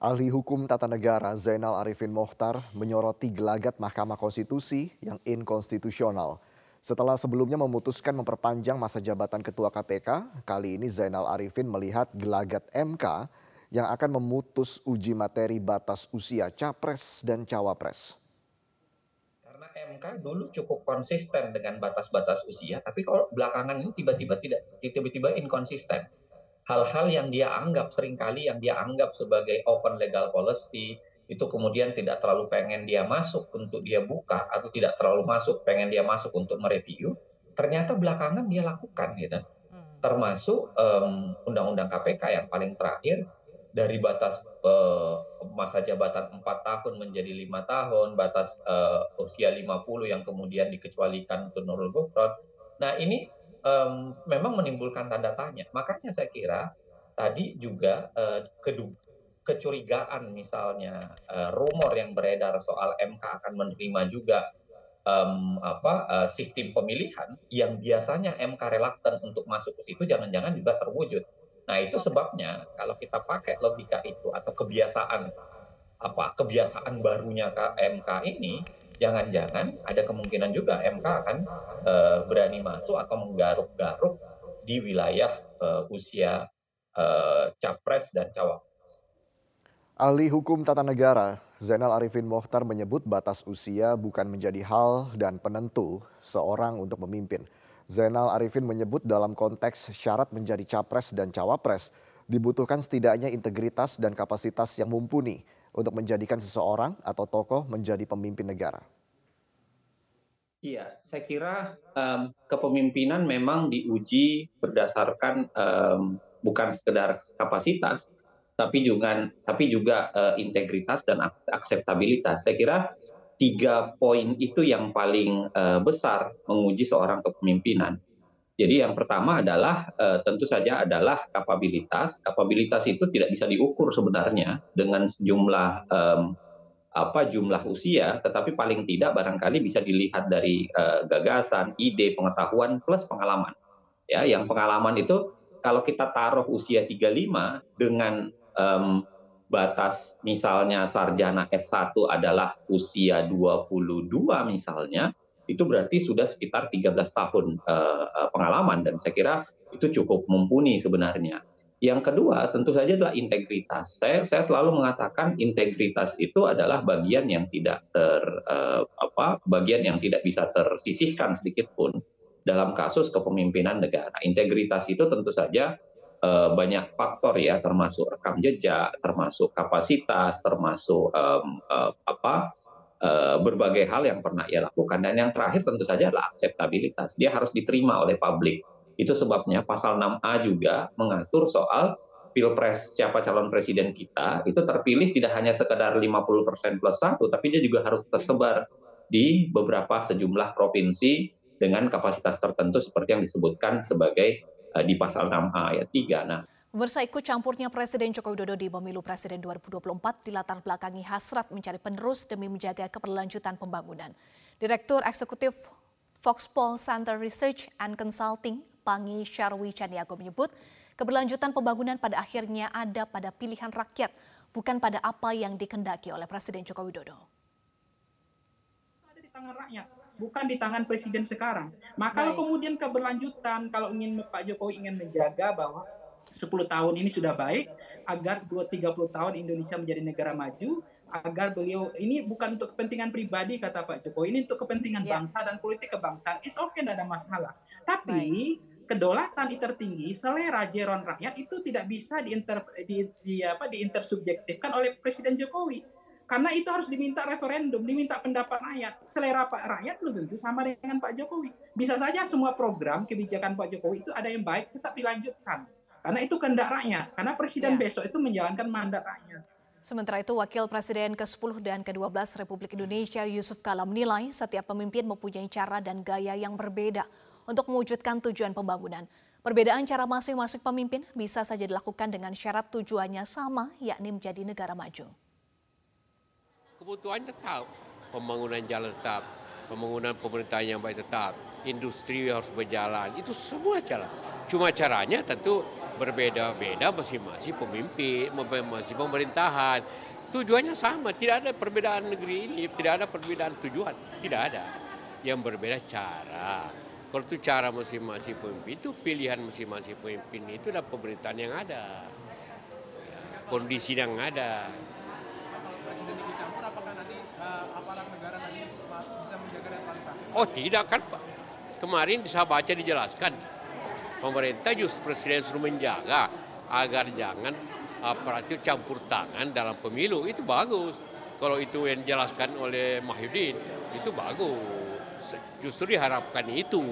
Ahli Hukum Tata Negara Zainal Arifin Mohtar menyoroti gelagat Mahkamah Konstitusi yang inkonstitusional. Setelah sebelumnya memutuskan memperpanjang masa jabatan Ketua KPK, kali ini Zainal Arifin melihat gelagat MK yang akan memutus uji materi batas usia Capres dan Cawapres. Karena MK dulu cukup konsisten dengan batas-batas usia, tapi kalau belakangan ini tiba-tiba tidak tiba-tiba inkonsisten hal-hal yang dia anggap sering kali yang dia anggap sebagai open legal policy itu kemudian tidak terlalu pengen dia masuk untuk dia buka atau tidak terlalu masuk pengen dia masuk untuk mereview ternyata belakangan dia lakukan gitu hmm. termasuk um, undang-undang KPK yang paling terakhir dari batas uh, masa jabatan 4 tahun menjadi lima tahun, batas uh, usia 50 yang kemudian dikecualikan untuk Nurul Gufron. Nah ini um, memang menimbulkan tanda tanya. Makanya saya kira tadi juga uh, kedu kecurigaan misalnya uh, rumor yang beredar soal MK akan menerima juga um, apa uh, sistem pemilihan yang biasanya MK relaktan untuk masuk ke situ jangan-jangan juga terwujud. Nah itu sebabnya kalau kita pakai logika itu atau kebiasaan apa kebiasaan barunya MK ini jangan-jangan ada kemungkinan juga MK akan uh, berani masuk atau menggaruk-garuk di wilayah uh, usia uh, capres dan cawapres. Ahli Hukum Tata Negara Zainal Arifin Mohtar menyebut batas usia bukan menjadi hal dan penentu seorang untuk memimpin. Zainal Arifin menyebut dalam konteks syarat menjadi capres dan cawapres dibutuhkan setidaknya integritas dan kapasitas yang mumpuni untuk menjadikan seseorang atau tokoh menjadi pemimpin negara? Iya, saya kira um, kepemimpinan memang diuji berdasarkan um, bukan sekedar kapasitas, tapi juga tapi juga uh, integritas dan akseptabilitas. Saya kira tiga poin itu yang paling uh, besar menguji seorang kepemimpinan. Jadi yang pertama adalah uh, tentu saja adalah kapabilitas. Kapabilitas itu tidak bisa diukur sebenarnya dengan sejumlah um, apa jumlah usia, tetapi paling tidak barangkali bisa dilihat dari uh, gagasan, ide, pengetahuan plus pengalaman. Ya, yang pengalaman itu kalau kita taruh usia 35 dengan batas misalnya sarjana S1 adalah usia 22 misalnya, itu berarti sudah sekitar 13 tahun uh, pengalaman dan saya kira itu cukup mumpuni sebenarnya. Yang kedua tentu saja adalah integritas. Saya saya selalu mengatakan integritas itu adalah bagian yang tidak ter uh, apa bagian yang tidak bisa tersisihkan sedikit pun dalam kasus kepemimpinan negara. Integritas itu tentu saja uh, banyak faktor ya termasuk rekam jejak, termasuk kapasitas, termasuk um, uh, apa Eh, berbagai hal yang pernah ia lakukan. Dan yang terakhir tentu saja adalah akseptabilitas. Dia harus diterima oleh publik. Itu sebabnya pasal 6A juga mengatur soal pilpres siapa calon presiden kita itu terpilih tidak hanya sekedar 50% plus satu tapi dia juga harus tersebar di beberapa sejumlah provinsi dengan kapasitas tertentu seperti yang disebutkan sebagai uh, di pasal 6A ayat 3. Nah, Pemirsa ikut campurnya Presiden Joko Widodo di pemilu Presiden 2024 dilatar belakangi hasrat mencari penerus demi menjaga keberlanjutan pembangunan. Direktur Eksekutif Foxpol Center Research and Consulting, Pangi Syarwi Caniago menyebut, keberlanjutan pembangunan pada akhirnya ada pada pilihan rakyat, bukan pada apa yang dikendaki oleh Presiden Joko Widodo. Ada di tangan rakyat, bukan di tangan presiden sekarang. Maka kalau kemudian keberlanjutan, kalau ingin Pak Jokowi ingin menjaga bahwa 10 tahun ini sudah baik agar 2-30 tahun Indonesia menjadi negara maju agar beliau ini bukan untuk kepentingan pribadi kata Pak Jokowi ini untuk kepentingan yeah. bangsa dan politik kebangsaan is oke okay, tidak ada masalah tapi Baik. kedaulatan tertinggi selera jeron rakyat itu tidak bisa diinter di, di apa diintersubjektifkan oleh Presiden Jokowi karena itu harus diminta referendum, diminta pendapat rakyat. Selera Pak rakyat belum tentu sama dengan Pak Jokowi. Bisa saja semua program kebijakan Pak Jokowi itu ada yang baik tetap dilanjutkan karena itu kehendak rakyat. Karena presiden ya. besok itu menjalankan mandat rakyat. Sementara itu, Wakil Presiden ke-10 dan ke-12 Republik Indonesia Yusuf Kala menilai setiap pemimpin mempunyai cara dan gaya yang berbeda untuk mewujudkan tujuan pembangunan. Perbedaan cara masing-masing pemimpin bisa saja dilakukan dengan syarat tujuannya sama, yakni menjadi negara maju. Kebutuhan tetap, pembangunan jalan tetap, pembangunan pemerintahan yang baik tetap, industri harus berjalan, itu semua jalan. Cuma caranya tentu berbeda-beda masing-masing pemimpin, masing pemerintahan. Tujuannya sama, tidak ada perbedaan negeri ini, tidak ada perbedaan tujuan, tidak ada. Yang berbeda cara. Kalau itu cara masing-masing pemimpin, itu pilihan masing-masing pemimpin itu adalah pemerintahan yang ada. Ya, kondisi yang ada. Oh tidak kan Pak. Kemarin bisa baca dijelaskan pemerintah justru presiden suruh menjaga agar jangan aparatur campur tangan dalam pemilu itu bagus. Kalau itu yang dijelaskan oleh Mahyudin itu bagus. Justru diharapkan itu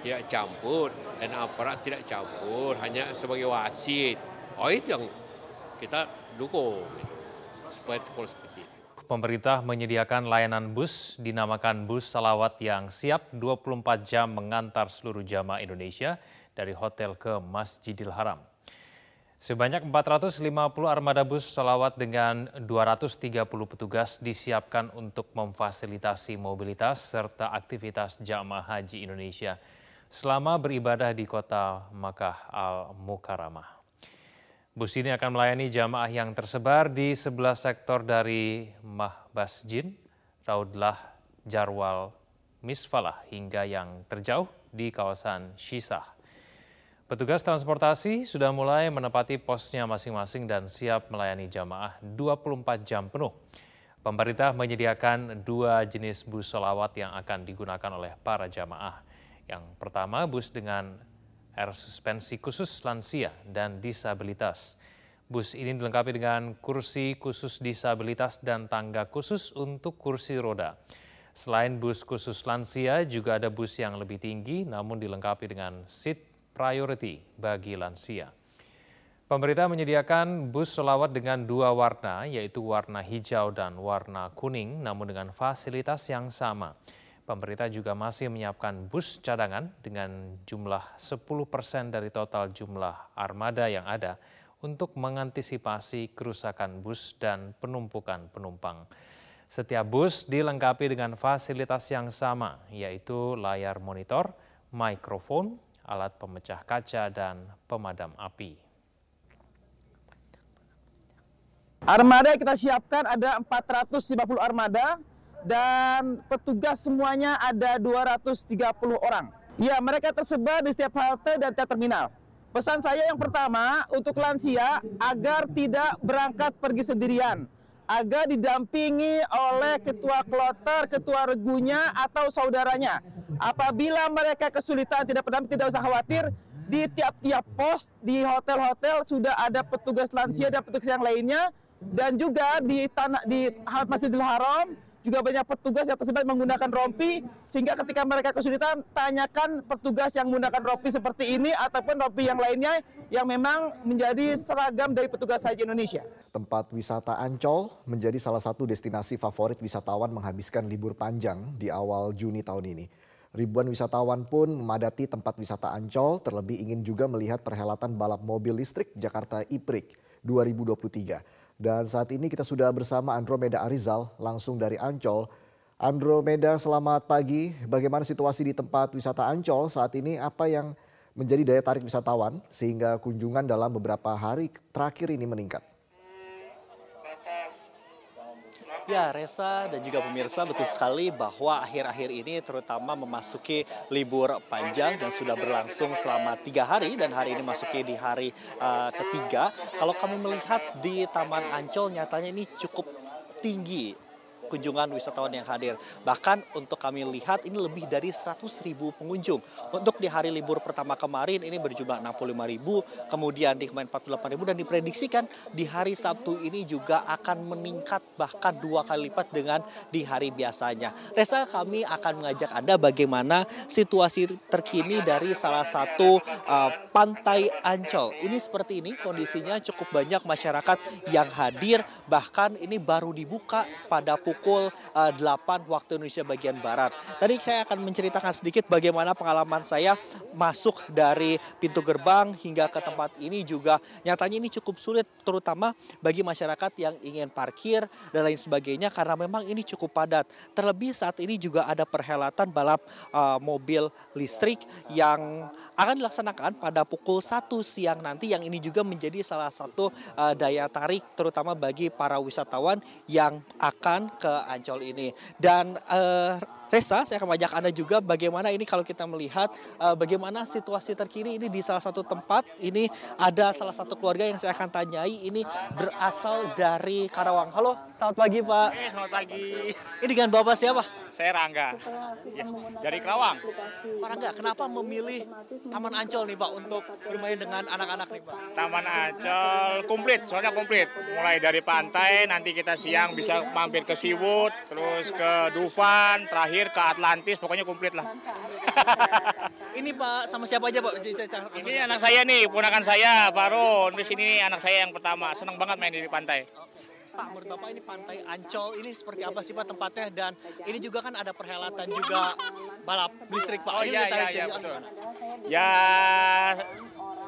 tidak campur dan aparat tidak campur hanya sebagai wasit. Oh itu yang kita dukung gitu. supaya kalau. Pemerintah menyediakan layanan bus dinamakan Bus Salawat yang siap 24 jam mengantar seluruh jamaah Indonesia dari hotel ke Masjidil Haram. Sebanyak 450 armada bus salawat dengan 230 petugas disiapkan untuk memfasilitasi mobilitas serta aktivitas jamaah haji Indonesia selama beribadah di kota Makkah Al-Mukarramah. Bus ini akan melayani jamaah yang tersebar di sebelah sektor dari Mahbasjin, Raudlah, Jarwal, Misfalah hingga yang terjauh di kawasan Shisah. Petugas transportasi sudah mulai menepati posnya masing-masing dan siap melayani jamaah 24 jam penuh. Pemerintah menyediakan dua jenis bus solawat yang akan digunakan oleh para jamaah. Yang pertama bus dengan air suspensi khusus lansia dan disabilitas. Bus ini dilengkapi dengan kursi khusus disabilitas dan tangga khusus untuk kursi roda. Selain bus khusus lansia, juga ada bus yang lebih tinggi namun dilengkapi dengan seat priority bagi lansia. Pemerintah menyediakan bus selawat dengan dua warna, yaitu warna hijau dan warna kuning, namun dengan fasilitas yang sama. Pemerintah juga masih menyiapkan bus cadangan dengan jumlah 10 persen dari total jumlah armada yang ada untuk mengantisipasi kerusakan bus dan penumpukan penumpang. Setiap bus dilengkapi dengan fasilitas yang sama, yaitu layar monitor, mikrofon, alat pemecah kaca, dan pemadam api. Armada yang kita siapkan ada 450 armada dan petugas semuanya ada 230 orang. Ya, mereka tersebar di setiap halte dan tiap terminal. Pesan saya yang pertama untuk lansia agar tidak berangkat pergi sendirian, agar didampingi oleh ketua kloter, ketua regunya atau saudaranya. Apabila mereka kesulitan tidak pernah tidak usah khawatir, di tiap-tiap pos di hotel-hotel sudah ada petugas lansia dan petugas yang lainnya dan juga di tanah di Masjidil Haram juga banyak petugas yang tersebar menggunakan rompi sehingga ketika mereka kesulitan tanyakan petugas yang menggunakan rompi seperti ini ataupun rompi yang lainnya yang memang menjadi seragam dari petugas haji Indonesia. Tempat wisata Ancol menjadi salah satu destinasi favorit wisatawan menghabiskan libur panjang di awal Juni tahun ini. Ribuan wisatawan pun memadati tempat wisata Ancol, terlebih ingin juga melihat perhelatan balap mobil listrik Jakarta IPRIK 2023. Dan saat ini kita sudah bersama Andromeda Arizal langsung dari Ancol. Andromeda selamat pagi, bagaimana situasi di tempat wisata Ancol saat ini? Apa yang menjadi daya tarik wisatawan sehingga kunjungan dalam beberapa hari terakhir ini meningkat? Ya, Reza dan juga pemirsa betul sekali bahwa akhir-akhir ini terutama memasuki libur panjang dan sudah berlangsung selama tiga hari dan hari ini masuki di hari uh, ketiga. Kalau kami melihat di Taman Ancol nyatanya ini cukup tinggi kunjungan wisatawan yang hadir. Bahkan untuk kami lihat ini lebih dari 100 ribu pengunjung. Untuk di hari libur pertama kemarin ini berjumlah 65 ribu, kemudian di kemarin 48 ribu dan diprediksikan di hari Sabtu ini juga akan meningkat bahkan dua kali lipat dengan di hari biasanya. Resa kami akan mengajak Anda bagaimana situasi terkini dari salah satu uh, pantai Ancol. Ini seperti ini kondisinya cukup banyak masyarakat yang hadir bahkan ini baru dibuka pada pukul pukul uh, 8 waktu Indonesia bagian Barat. Tadi saya akan menceritakan sedikit bagaimana pengalaman saya masuk dari pintu gerbang hingga ke tempat ini juga nyatanya ini cukup sulit terutama bagi masyarakat yang ingin parkir dan lain sebagainya karena memang ini cukup padat. Terlebih saat ini juga ada perhelatan balap uh, mobil listrik yang akan dilaksanakan pada pukul 1 siang nanti yang ini juga menjadi salah satu uh, daya tarik terutama bagi para wisatawan yang akan ke Ancol ini. Dan uh, Reza, saya akan mengajak Anda juga bagaimana ini kalau kita melihat uh, bagaimana situasi terkini ini di salah satu tempat. Ini ada salah satu keluarga yang saya akan tanyai ini berasal dari Karawang. Halo, selamat pagi Pak. Eh, selamat pagi. Ini dengan Bapak siapa? Saya Rangga. Ya, dari Karawang. Pak Rangga, kenapa memilih Taman Ancol nih Pak untuk bermain dengan anak-anak nih Pak? Taman Ancol komplit, soalnya komplit. Mulai dari pantai, nanti kita siang bisa mampir ke Seawood, terus ke Dufan, terakhir ke Atlantis, pokoknya komplit lah. Ini Pak, sama siapa aja Pak? Ini anak saya nih, ponakan saya, Faro. Di sini anak saya yang pertama, senang banget main di pantai. Pak, menurut Bapak ini pantai Ancol ini seperti apa sih Pak tempatnya dan ini juga kan ada perhelatan juga balap listrik Pak. Oh iya iya iya betul. Ya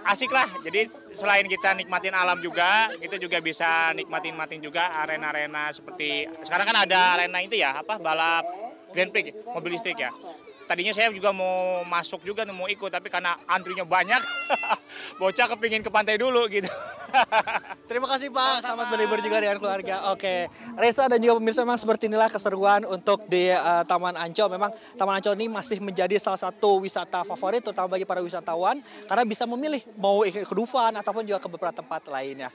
asik lah. Jadi selain kita nikmatin alam juga, kita juga bisa nikmatin-nikmatin juga arena-arena seperti sekarang kan ada arena itu ya, apa balap Grand Prix mobil listrik ya. Tadinya saya juga mau masuk juga mau ikut tapi karena antrinya banyak, bocah kepingin ke pantai dulu gitu. Terima kasih Pak, selamat berlibur juga dengan keluarga. Oke, Reza dan juga pemirsa memang seperti inilah keseruan untuk di uh, Taman Ancol. Memang Taman Ancol ini masih menjadi salah satu wisata favorit terutama bagi para wisatawan karena bisa memilih mau ke Dufan ataupun juga ke beberapa tempat lainnya.